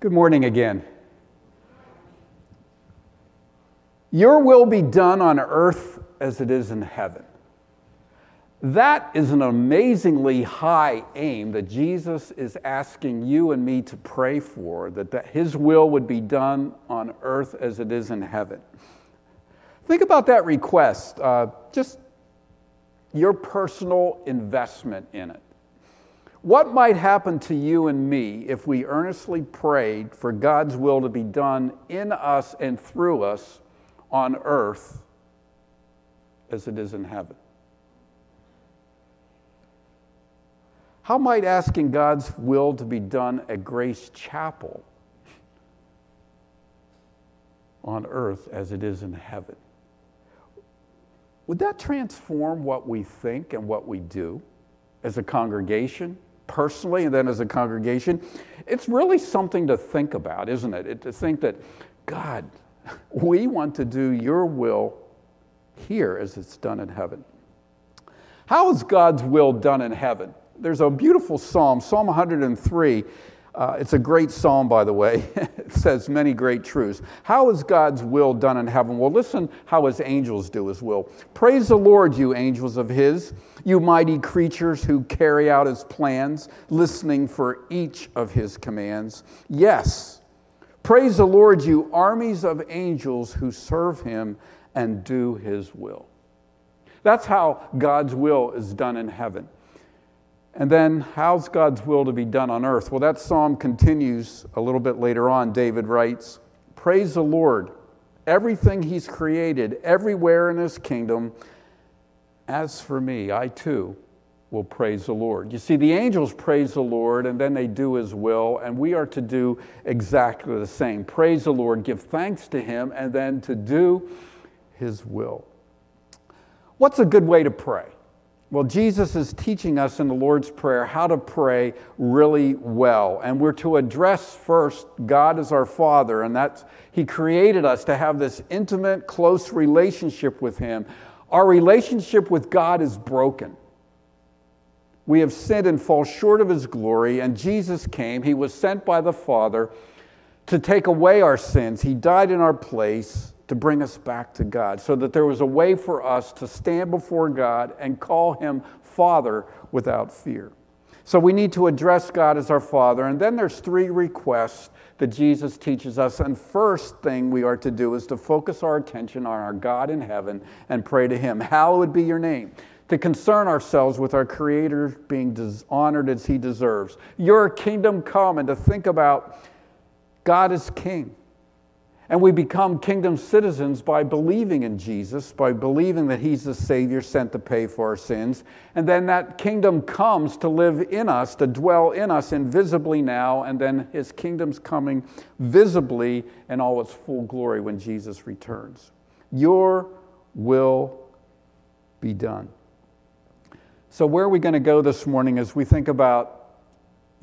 Good morning again. Your will be done on earth as it is in heaven. That is an amazingly high aim that Jesus is asking you and me to pray for, that, that his will would be done on earth as it is in heaven. Think about that request, uh, just your personal investment in it. What might happen to you and me if we earnestly prayed for God's will to be done in us and through us on earth as it is in heaven? How might asking God's will to be done at Grace Chapel on earth as it is in heaven? Would that transform what we think and what we do as a congregation? Personally and then as a congregation, it's really something to think about, isn't it? it to think that, God, we want to do your will here as it's done in heaven. How is God's will done in heaven? There's a beautiful psalm, Psalm 103. Uh, it's a great psalm, by the way. it says many great truths. How is God's will done in heaven? Well, listen how his angels do his will. Praise the Lord, you angels of his, you mighty creatures who carry out his plans, listening for each of his commands. Yes, praise the Lord, you armies of angels who serve him and do his will. That's how God's will is done in heaven. And then, how's God's will to be done on earth? Well, that psalm continues a little bit later on. David writes, Praise the Lord, everything he's created, everywhere in his kingdom. As for me, I too will praise the Lord. You see, the angels praise the Lord and then they do his will, and we are to do exactly the same. Praise the Lord, give thanks to him, and then to do his will. What's a good way to pray? Well, Jesus is teaching us in the Lord's Prayer how to pray really well. And we're to address first God as our Father, and that's He created us to have this intimate, close relationship with Him. Our relationship with God is broken. We have sinned and fall short of His glory, and Jesus came. He was sent by the Father to take away our sins. He died in our place to bring us back to God, so that there was a way for us to stand before God and call Him Father without fear. So we need to address God as our Father. And then there's three requests that Jesus teaches us. And first thing we are to do is to focus our attention on our God in heaven and pray to Him. Hallowed be your name. To concern ourselves with our Creator being honored as He deserves. Your kingdom come, and to think about God as King. And we become kingdom citizens by believing in Jesus, by believing that He's the Savior sent to pay for our sins. And then that kingdom comes to live in us, to dwell in us invisibly now, and then His kingdom's coming visibly in all its full glory when Jesus returns. Your will be done. So, where are we going to go this morning as we think about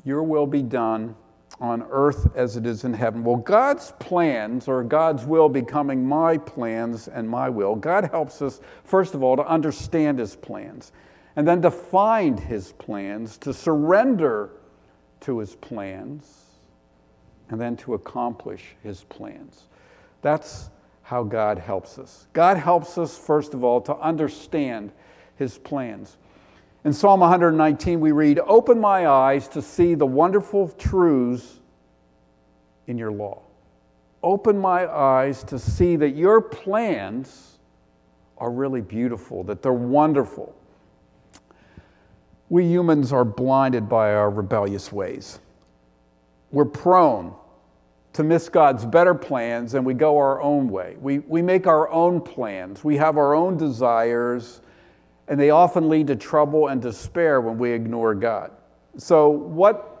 your will be done? On earth as it is in heaven. Well, God's plans or God's will becoming my plans and my will, God helps us, first of all, to understand His plans and then to find His plans, to surrender to His plans, and then to accomplish His plans. That's how God helps us. God helps us, first of all, to understand His plans. In Psalm 119, we read, Open my eyes to see the wonderful truths in your law. Open my eyes to see that your plans are really beautiful, that they're wonderful. We humans are blinded by our rebellious ways. We're prone to miss God's better plans and we go our own way. We, we make our own plans, we have our own desires and they often lead to trouble and despair when we ignore God. So, what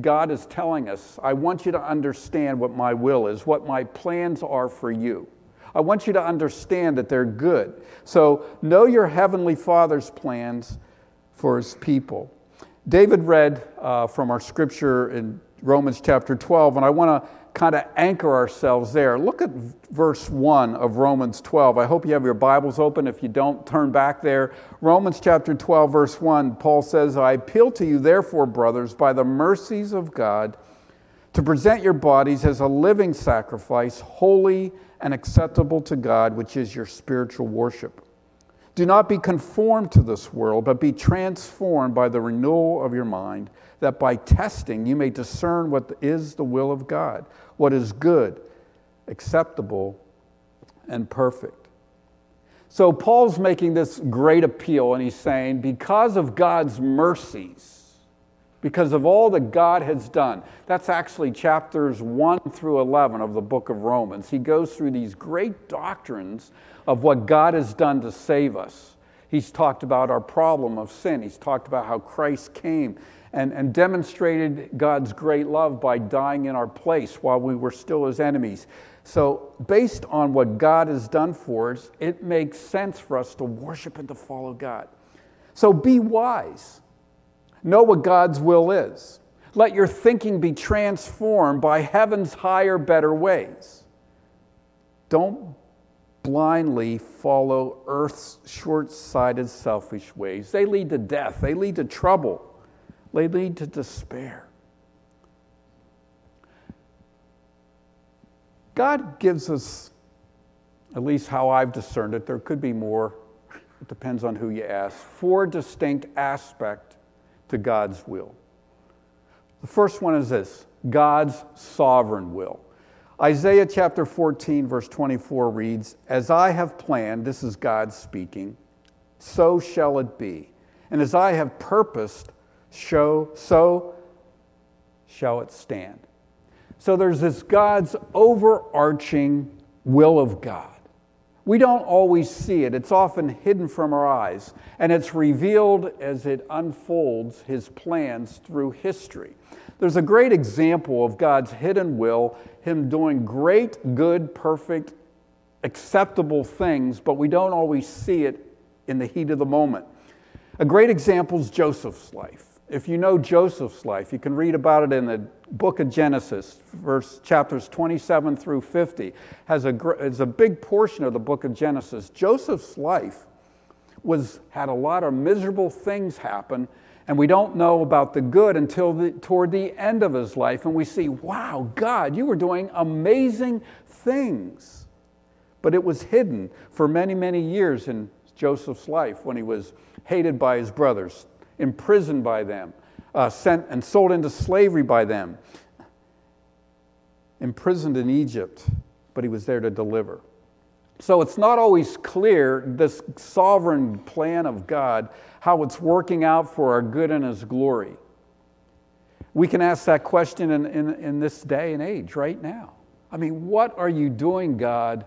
God is telling us, I want you to understand what my will is, what my plans are for you. I want you to understand that they're good. So, know your Heavenly Father's plans for His people. David read uh, from our scripture in Romans chapter 12, and I want to kind of anchor ourselves there. Look at verse 1 of Romans 12. I hope you have your Bibles open. If you don't, turn back there. Romans chapter 12, verse 1, Paul says, I appeal to you, therefore, brothers, by the mercies of God, to present your bodies as a living sacrifice, holy and acceptable to God, which is your spiritual worship. Do not be conformed to this world, but be transformed by the renewal of your mind, that by testing you may discern what is the will of God, what is good, acceptable, and perfect. So Paul's making this great appeal, and he's saying, because of God's mercies, because of all that God has done. That's actually chapters 1 through 11 of the book of Romans. He goes through these great doctrines of what God has done to save us. He's talked about our problem of sin, he's talked about how Christ came and, and demonstrated God's great love by dying in our place while we were still his enemies. So, based on what God has done for us, it makes sense for us to worship and to follow God. So, be wise. Know what God's will is. Let your thinking be transformed by heaven's higher, better ways. Don't blindly follow earth's short sighted, selfish ways. They lead to death, they lead to trouble, they lead to despair. God gives us, at least how I've discerned it, there could be more, it depends on who you ask, four distinct aspects to God's will. The first one is this God's sovereign will. Isaiah chapter 14, verse 24 reads, As I have planned, this is God speaking, so shall it be. And as I have purposed, show, so shall it stand. So there's this God's overarching will of God. We don't always see it, it's often hidden from our eyes, and it's revealed as it unfolds his plans through history. There's a great example of God's hidden will, him doing great, good, perfect, acceptable things, but we don't always see it in the heat of the moment. A great example is Joseph's life. If you know Joseph's life, you can read about it in the book of Genesis, verse chapters 27 through 50. Has a, is a big portion of the book of Genesis. Joseph's life was had a lot of miserable things happen, and we don't know about the good until the, toward the end of his life, and we see, wow, God, you were doing amazing things. But it was hidden for many, many years in Joseph's life when he was hated by his brothers, imprisoned by them, uh, sent and sold into slavery by them, imprisoned in Egypt, but he was there to deliver. So it's not always clear, this sovereign plan of God, how it's working out for our good and His glory. We can ask that question in, in, in this day and age right now. I mean, what are you doing, God,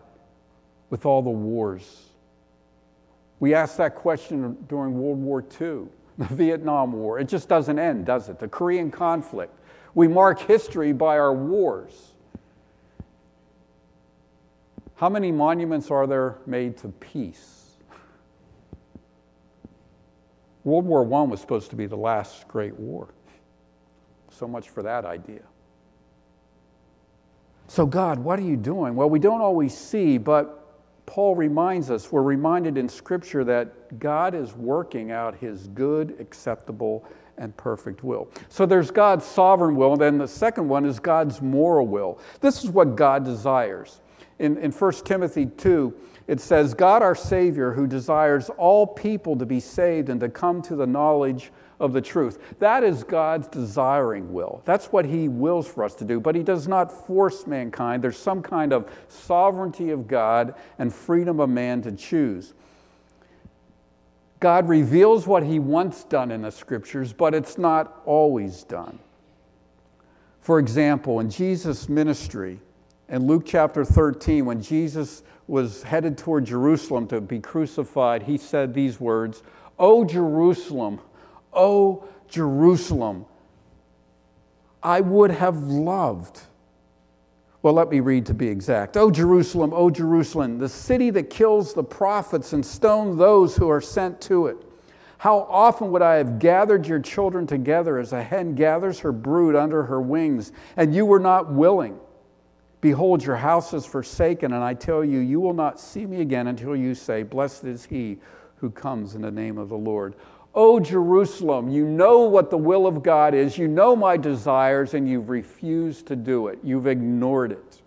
with all the wars? We asked that question during World War II the Vietnam War. It just doesn't end, does it? The Korean conflict. We mark history by our wars. How many monuments are there made to peace? World War I was supposed to be the last great war. So much for that idea. So, God, what are you doing? Well, we don't always see, but Paul reminds us, we're reminded in Scripture that God is working out his good, acceptable, and perfect will. So there's God's sovereign will, and then the second one is God's moral will. This is what God desires. In, in 1 Timothy 2, it says, God our Savior, who desires all people to be saved and to come to the knowledge of the truth. That is God's desiring will. That's what He wills for us to do, but He does not force mankind. There's some kind of sovereignty of God and freedom of man to choose. God reveals what He wants done in the scriptures, but it's not always done. For example, in Jesus' ministry, in Luke chapter 13, when Jesus was headed toward Jerusalem to be crucified, he said these words, O Jerusalem, O Jerusalem, I would have loved. Well, let me read to be exact. O Jerusalem, O Jerusalem, the city that kills the prophets and stones those who are sent to it. How often would I have gathered your children together as a hen gathers her brood under her wings, and you were not willing? Behold, your house is forsaken, and I tell you, you will not see me again until you say, Blessed is he who comes in the name of the Lord. O Jerusalem, you know what the will of God is, you know my desires, and you've refused to do it. You've ignored it.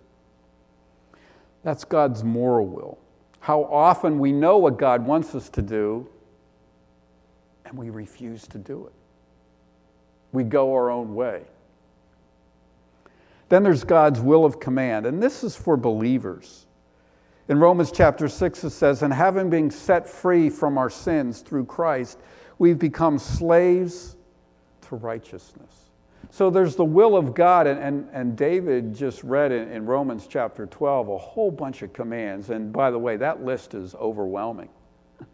That's God's moral will. How often we know what God wants us to do, and we refuse to do it. We go our own way. Then there's God's will of command, and this is for believers. In Romans chapter 6, it says, And having been set free from our sins through Christ, we've become slaves to righteousness. So there's the will of God, and, and, and David just read in, in Romans chapter 12 a whole bunch of commands. And by the way, that list is overwhelming.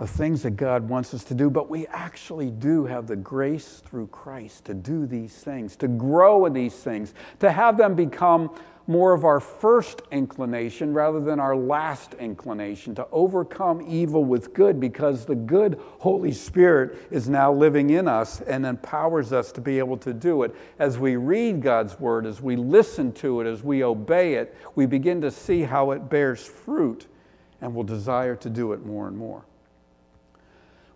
of things that God wants us to do, but we actually do have the grace through Christ to do these things, to grow in these things, to have them become more of our first inclination rather than our last inclination, to overcome evil with good because the good Holy Spirit is now living in us and empowers us to be able to do it. As we read God's Word, as we listen to it, as we obey it, we begin to see how it bears fruit and will desire to do it more and more.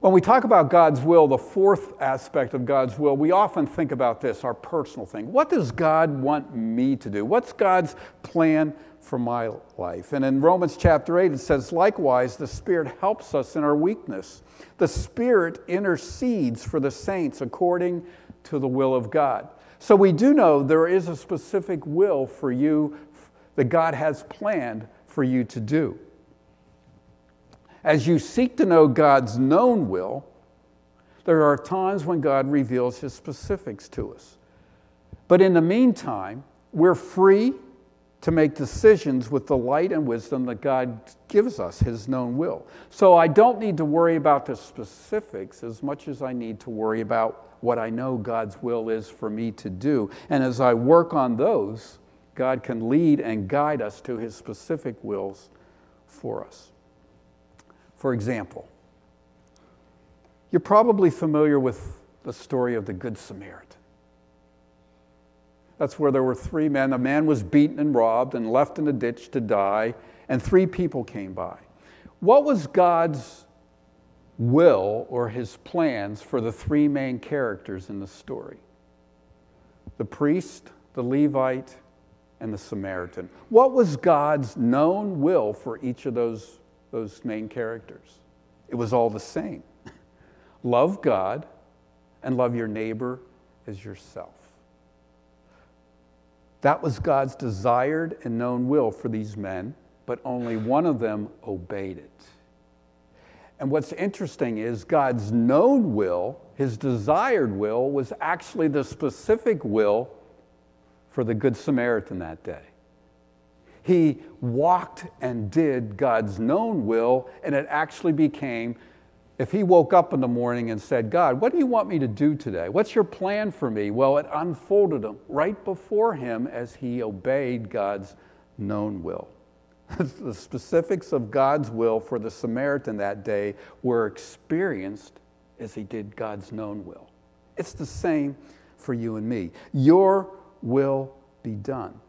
When we talk about God's will, the fourth aspect of God's will, we often think about this, our personal thing. What does God want me to do? What's God's plan for my life? And in Romans chapter 8, it says, likewise, the Spirit helps us in our weakness. The Spirit intercedes for the saints according to the will of God. So we do know there is a specific will for you that God has planned for you to do as you seek to know God's known will, there are times when God reveals his specifics to us. But in the meantime, we're free to make decisions with the light and wisdom that God gives us, his known will. So I don't need to worry about the specifics as much as I need to worry about what I know God's will is for me to do. And as I work on those, God can lead and guide us to his specific wills for us. For example, you're probably familiar with the story of the Good Samaritan. That's where there were three men. A man was beaten and robbed and left in a ditch to die, and three people came by. What was God's will or his plans for the three main characters in the story? The priest, the Levite, and the Samaritan. What was God's known will for each of those those main characters. It was all the same love God and love your neighbor as yourself. That was God's desired and known will for these men, but only one of them obeyed it. And what's interesting is God's known will, his desired will, was actually the specific will for the Good Samaritan that day. He walked and did God's known will, and it actually became if he woke up in the morning and said, God, what do you want me to do today? What's your plan for me? Well, it unfolded right before him as he obeyed God's known will. the specifics of God's will for the Samaritan that day were experienced as he did God's known will. It's the same for you and me. Your will be done.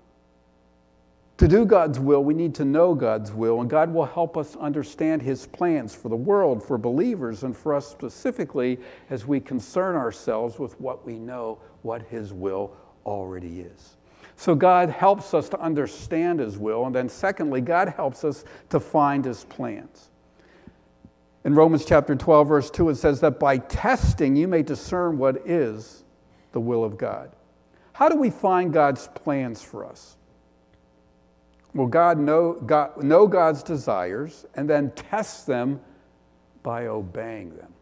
To do God's will, we need to know God's will, and God will help us understand His plans for the world, for believers, and for us specifically as we concern ourselves with what we know what His will already is. So, God helps us to understand His will, and then, secondly, God helps us to find His plans. In Romans chapter 12, verse 2, it says that by testing you may discern what is the will of God. How do we find God's plans for us? Well, God know, God know God's desires and then test them by obeying them.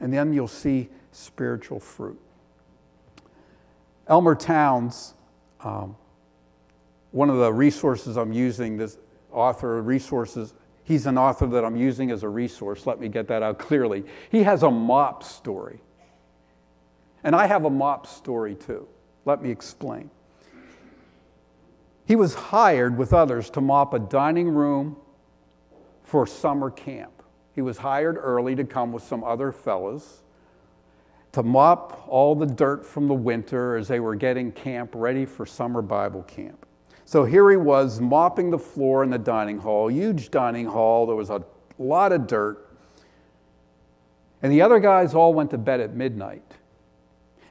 And then you'll see spiritual fruit. Elmer Towns, um, one of the resources I'm using, this author resources, he's an author that I'm using as a resource. Let me get that out clearly. He has a mop story. And I have a mop story too. Let me explain. He was hired with others to mop a dining room for summer camp. He was hired early to come with some other fellows to mop all the dirt from the winter as they were getting camp ready for summer Bible camp. So here he was mopping the floor in the dining hall, huge dining hall. There was a lot of dirt. And the other guys all went to bed at midnight.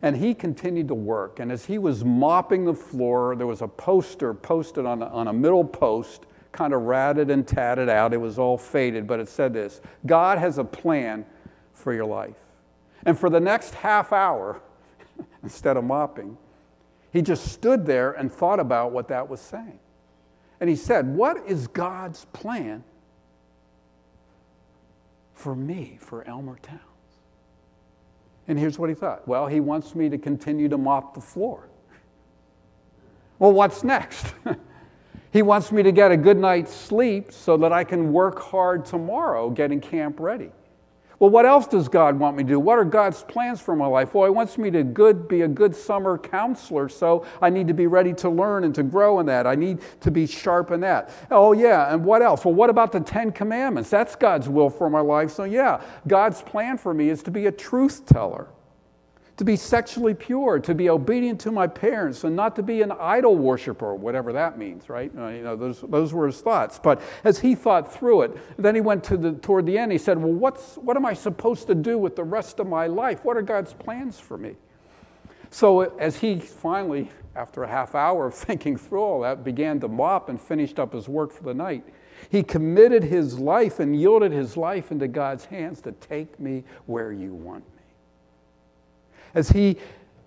And he continued to work. And as he was mopping the floor, there was a poster posted on a, on a middle post, kind of ratted and tatted out. It was all faded, but it said this God has a plan for your life. And for the next half hour, instead of mopping, he just stood there and thought about what that was saying. And he said, What is God's plan for me, for Elmer Towns? And here's what he thought Well, he wants me to continue to mop the floor. Well, what's next? he wants me to get a good night's sleep so that I can work hard tomorrow getting camp ready. Well, what else does God want me to do? What are God's plans for my life? Well, He wants me to good, be a good summer counselor, so I need to be ready to learn and to grow in that. I need to be sharp in that. Oh, yeah, and what else? Well, what about the Ten Commandments? That's God's will for my life. So, yeah, God's plan for me is to be a truth teller to be sexually pure, to be obedient to my parents, and not to be an idol worshiper, whatever that means, right? Uh, you know, those, those were his thoughts. But as he thought through it, then he went to the, toward the end, he said, Well, what's, what am I supposed to do with the rest of my life? What are God's plans for me? So as he finally, after a half hour of thinking through all that, began to mop and finished up his work for the night, he committed his life and yielded his life into God's hands to take me where you want as he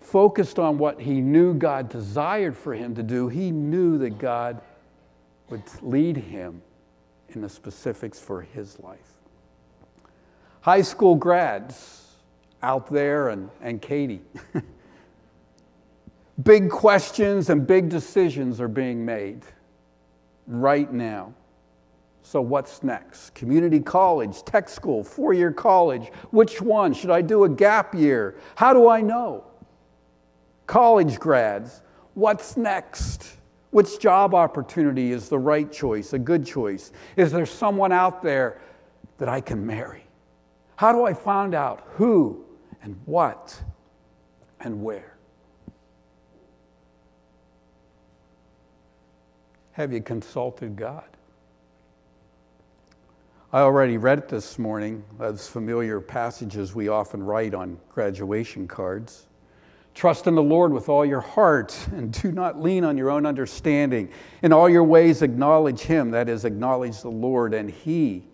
focused on what he knew God desired for him to do, he knew that God would lead him in the specifics for his life. High school grads out there and, and Katie. big questions and big decisions are being made right now. So, what's next? Community college, tech school, four year college. Which one? Should I do a gap year? How do I know? College grads, what's next? Which job opportunity is the right choice, a good choice? Is there someone out there that I can marry? How do I find out who and what and where? Have you consulted God? I already read it this morning, those familiar passages we often write on graduation cards. Trust in the Lord with all your heart and do not lean on your own understanding. In all your ways, acknowledge Him, that is, acknowledge the Lord, and He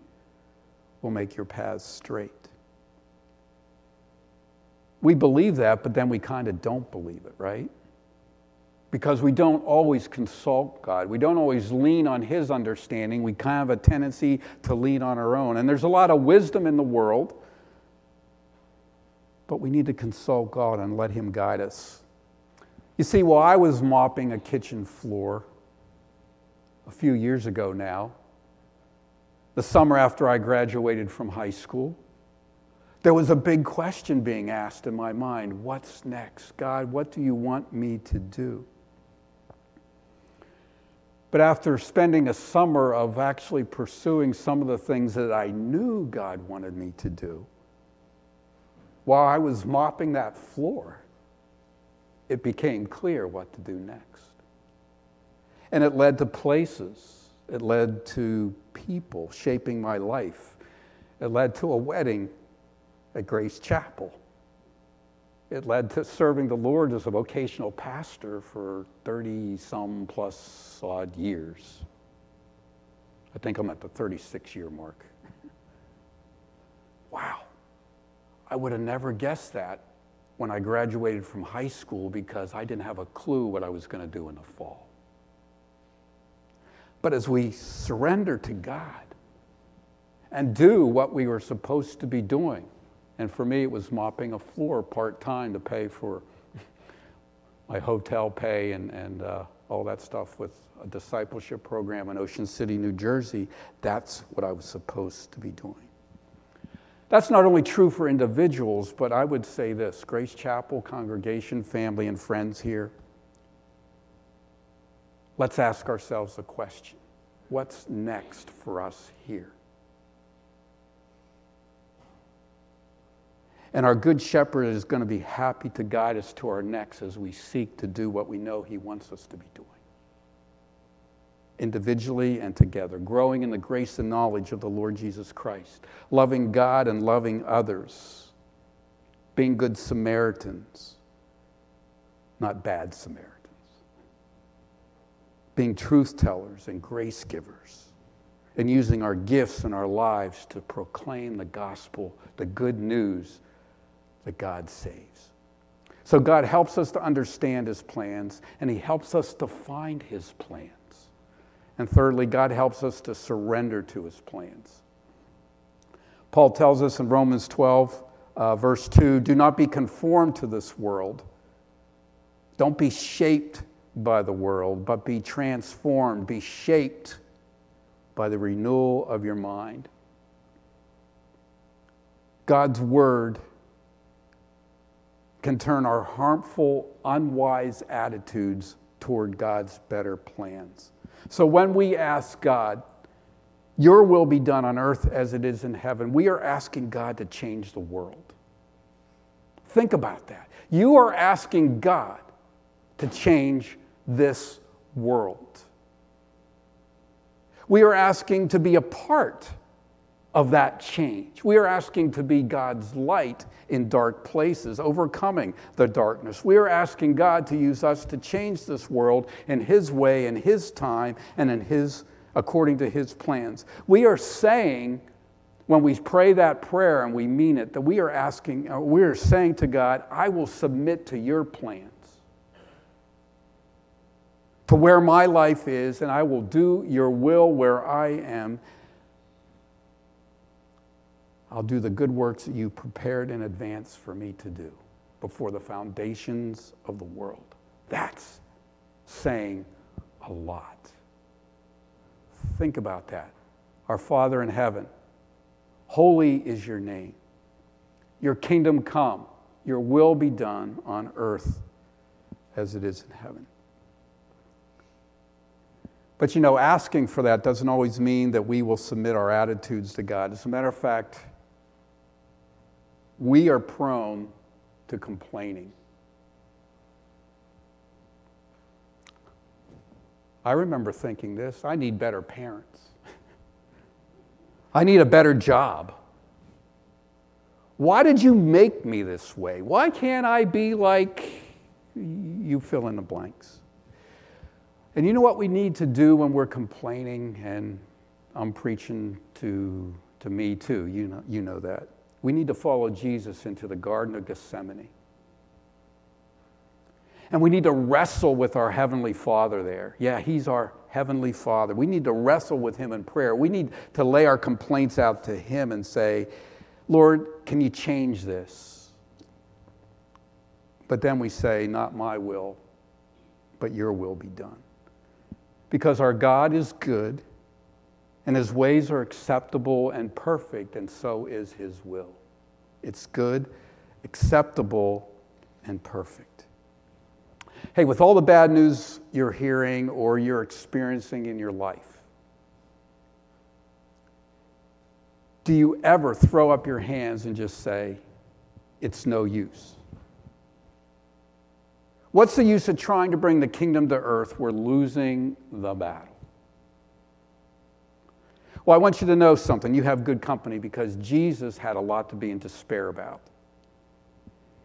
will make your paths straight. We believe that, but then we kind of don't believe it, right? Because we don't always consult God. We don't always lean on His understanding. We kind of have a tendency to lean on our own. And there's a lot of wisdom in the world, but we need to consult God and let Him guide us. You see, while I was mopping a kitchen floor a few years ago now, the summer after I graduated from high school, there was a big question being asked in my mind What's next? God, what do you want me to do? But after spending a summer of actually pursuing some of the things that I knew God wanted me to do, while I was mopping that floor, it became clear what to do next. And it led to places, it led to people shaping my life, it led to a wedding at Grace Chapel it led to serving the Lord as a vocational pastor for 30 some plus odd years. I think I'm at the 36 year mark. wow. I would have never guessed that when I graduated from high school because I didn't have a clue what I was going to do in the fall. But as we surrender to God and do what we were supposed to be doing, and for me, it was mopping a floor part time to pay for my hotel pay and, and uh, all that stuff with a discipleship program in Ocean City, New Jersey. That's what I was supposed to be doing. That's not only true for individuals, but I would say this Grace Chapel, congregation, family, and friends here. Let's ask ourselves the question what's next for us here? And our good shepherd is going to be happy to guide us to our next as we seek to do what we know he wants us to be doing. individually and together, growing in the grace and knowledge of the Lord Jesus Christ, loving God and loving others, being good Samaritans, not bad Samaritans, being truth tellers and grace givers, and using our gifts and our lives to proclaim the gospel, the good news that God saves. So God helps us to understand his plans, and he helps us to find his plans. And thirdly, God helps us to surrender to his plans. Paul tells us in Romans 12, uh, verse 2 do not be conformed to this world. Don't be shaped by the world, but be transformed, be shaped by the renewal of your mind. God's word can turn our harmful, unwise attitudes toward God's better plans. So when we ask God, Your will be done on earth as it is in heaven, we are asking God to change the world. Think about that. You are asking God to change this world. We are asking to be a part of that change. We are asking to be God's light in dark places, overcoming the darkness. We are asking God to use us to change this world in His way, in His time, and in His according to His plans. We are saying when we pray that prayer and we mean it that we are asking, uh, we are saying to God, I will submit to your plans. To where my life is, and I will do your will where I am I'll do the good works that you prepared in advance for me to do before the foundations of the world. That's saying a lot. Think about that. Our Father in heaven, holy is your name. Your kingdom come, your will be done on earth as it is in heaven. But you know, asking for that doesn't always mean that we will submit our attitudes to God. As a matter of fact, we are prone to complaining. I remember thinking this I need better parents. I need a better job. Why did you make me this way? Why can't I be like you fill in the blanks? And you know what we need to do when we're complaining? And I'm preaching to, to me too. You know, you know that. We need to follow Jesus into the Garden of Gethsemane. And we need to wrestle with our Heavenly Father there. Yeah, He's our Heavenly Father. We need to wrestle with Him in prayer. We need to lay our complaints out to Him and say, Lord, can you change this? But then we say, Not my will, but your will be done. Because our God is good and his ways are acceptable and perfect, and so is his will. It's good, acceptable, and perfect. Hey, with all the bad news you're hearing or you're experiencing in your life, do you ever throw up your hands and just say, it's no use? What's the use of trying to bring the kingdom to earth? We're losing the battle. Well, I want you to know something. You have good company because Jesus had a lot to be in despair about.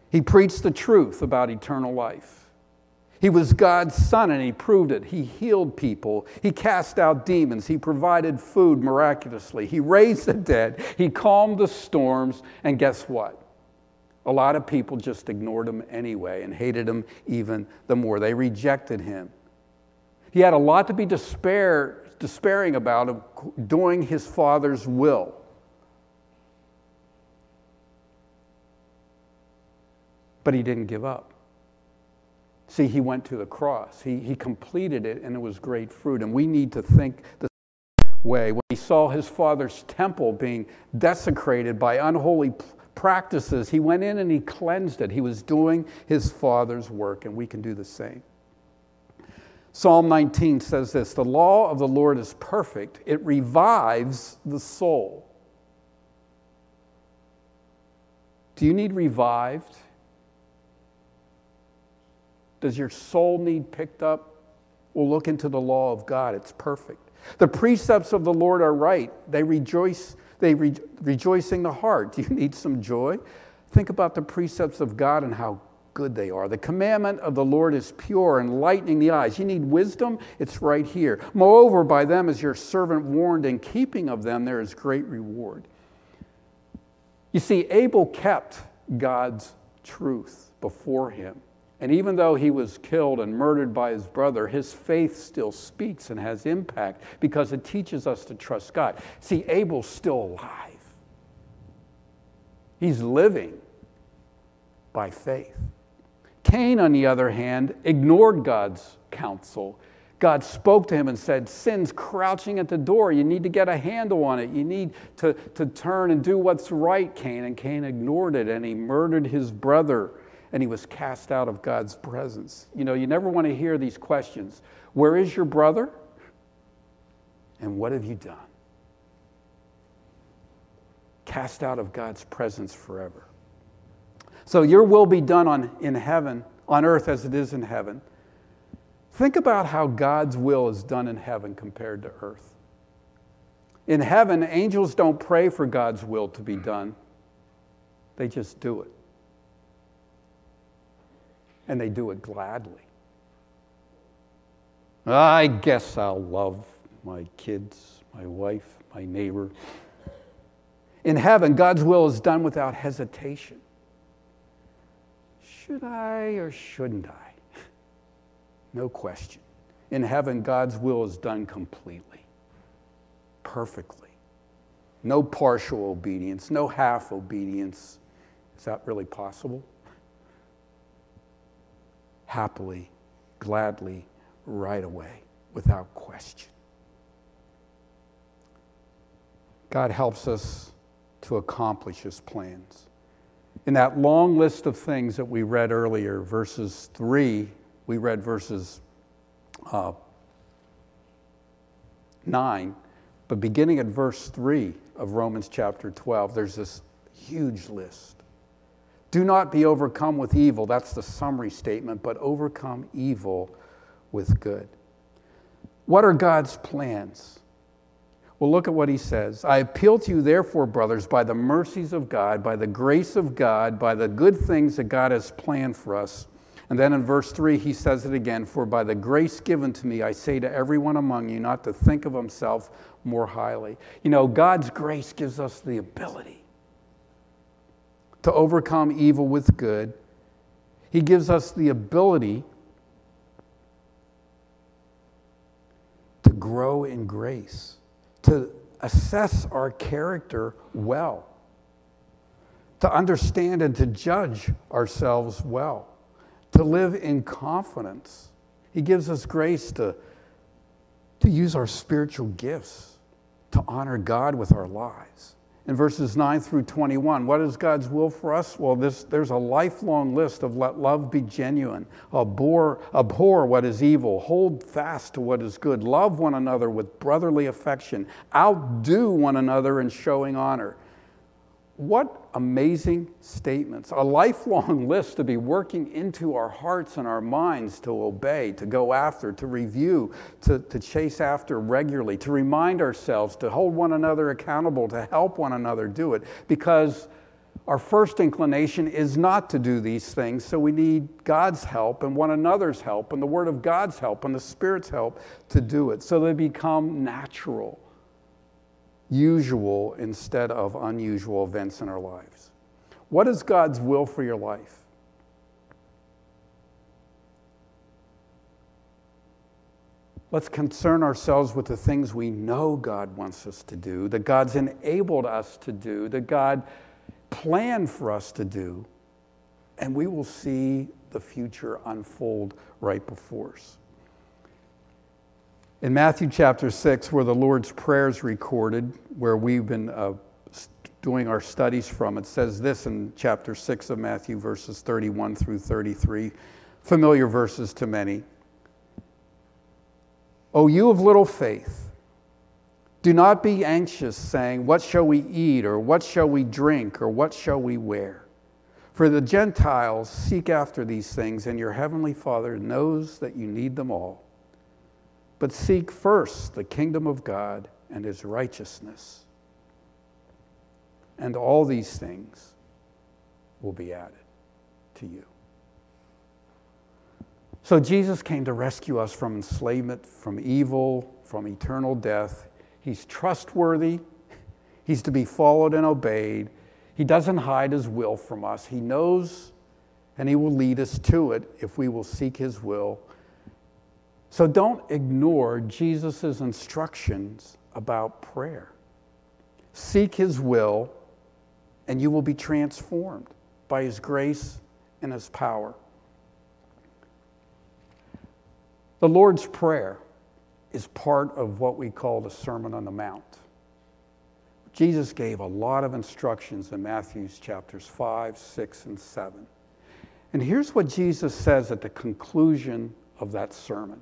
He preached the truth about eternal life. He was God's son and he proved it. He healed people. He cast out demons. He provided food miraculously. He raised the dead. He calmed the storms. And guess what? A lot of people just ignored him anyway and hated him even the more. They rejected him. He had a lot to be despair, despairing about of doing his Father's will. But he didn't give up. See, he went to the cross. He, he completed it, and it was great fruit. And we need to think the way. When he saw his father's temple being desecrated by unholy practices, he went in and he cleansed it. He was doing his father's work, and we can do the same. Psalm 19 says this The law of the Lord is perfect, it revives the soul. Do you need revived? Does your soul need picked up We'll look into the law of God. It's perfect. The precepts of the Lord are right. They rejoice, they re- rejoicing the heart. Do you need some joy? Think about the precepts of God and how good they are. The commandment of the Lord is pure, enlightening the eyes. You need wisdom? It's right here. Moreover, by them is your servant warned, in keeping of them there is great reward. You see, Abel kept God's truth before him. And even though he was killed and murdered by his brother, his faith still speaks and has impact because it teaches us to trust God. See, Abel's still alive, he's living by faith. Cain, on the other hand, ignored God's counsel. God spoke to him and said, Sin's crouching at the door. You need to get a handle on it. You need to, to turn and do what's right, Cain. And Cain ignored it and he murdered his brother and he was cast out of God's presence. You know, you never want to hear these questions Where is your brother? And what have you done? Cast out of God's presence forever. So your will be done on, in heaven, on earth as it is in heaven. Think about how God's will is done in heaven compared to earth. In heaven, angels don't pray for God's will to be done, they just do it. And they do it gladly. I guess I'll love my kids, my wife, my neighbor. In heaven, God's will is done without hesitation. Should I or shouldn't I? No question. In heaven, God's will is done completely, perfectly. No partial obedience, no half obedience. Is that really possible? Happily, gladly, right away, without question. God helps us to accomplish his plans in that long list of things that we read earlier, verses 3, we read verses uh, 9, but beginning at verse 3 of Romans chapter 12, there's this huge list. Do not be overcome with evil. That's the summary statement, but overcome evil with good. What are God's plans? Well, look at what he says. I appeal to you, therefore, brothers, by the mercies of God, by the grace of God, by the good things that God has planned for us. And then in verse 3, he says it again For by the grace given to me, I say to everyone among you not to think of himself more highly. You know, God's grace gives us the ability to overcome evil with good, He gives us the ability to grow in grace to assess our character well, to understand and to judge ourselves well, to live in confidence. He gives us grace to, to use our spiritual gifts to honor God with our lives in verses 9 through 21. What is God's will for us? Well, this, there's a lifelong list of let love be genuine, abhor, abhor what is evil, hold fast to what is good, love one another with brotherly affection, outdo one another in showing honor. What amazing statements. A lifelong list to be working into our hearts and our minds to obey, to go after, to review, to, to chase after regularly, to remind ourselves, to hold one another accountable, to help one another do it. Because our first inclination is not to do these things, so we need God's help and one another's help and the Word of God's help and the Spirit's help to do it. So they become natural usual instead of unusual events in our lives. What is God's will for your life? Let's concern ourselves with the things we know God wants us to do, that God's enabled us to do, that God planned for us to do, and we will see the future unfold right before us. In Matthew chapter 6, where the Lord's Prayer is recorded, where we've been uh, doing our studies from, it says this in chapter 6 of Matthew, verses 31 through 33, familiar verses to many. O you of little faith, do not be anxious, saying, What shall we eat, or what shall we drink, or what shall we wear? For the Gentiles seek after these things, and your heavenly Father knows that you need them all. But seek first the kingdom of God and his righteousness. And all these things will be added to you. So Jesus came to rescue us from enslavement, from evil, from eternal death. He's trustworthy. He's to be followed and obeyed. He doesn't hide his will from us. He knows and he will lead us to it if we will seek his will. So don't ignore Jesus' instructions about prayer. Seek his will, and you will be transformed by his grace and his power. The Lord's Prayer is part of what we call the Sermon on the Mount. Jesus gave a lot of instructions in Matthew's chapters 5, 6, and 7. And here's what Jesus says at the conclusion of that sermon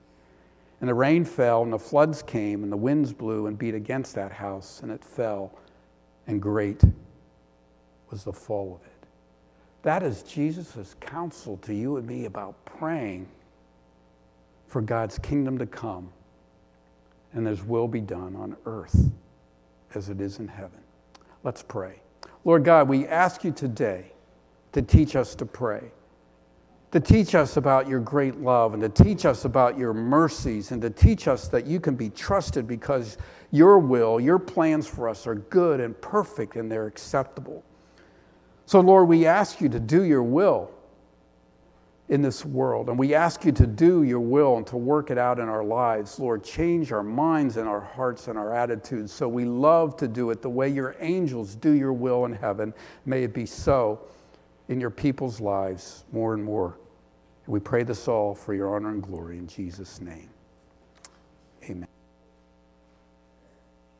And the rain fell, and the floods came, and the winds blew and beat against that house, and it fell, and great was the fall of it. That is Jesus' counsel to you and me about praying for God's kingdom to come and his will be done on earth as it is in heaven. Let's pray. Lord God, we ask you today to teach us to pray, to teach us about your great love, and to teach us about your mercies, and to teach us that you can be trusted because your will, your plans for us are good and perfect and they're acceptable. So, Lord, we ask you to do your will in this world. And we ask you to do your will and to work it out in our lives. Lord, change our minds and our hearts and our attitudes so we love to do it the way your angels do your will in heaven. May it be so in your people's lives more and more. We pray this all for your honor and glory in Jesus' name.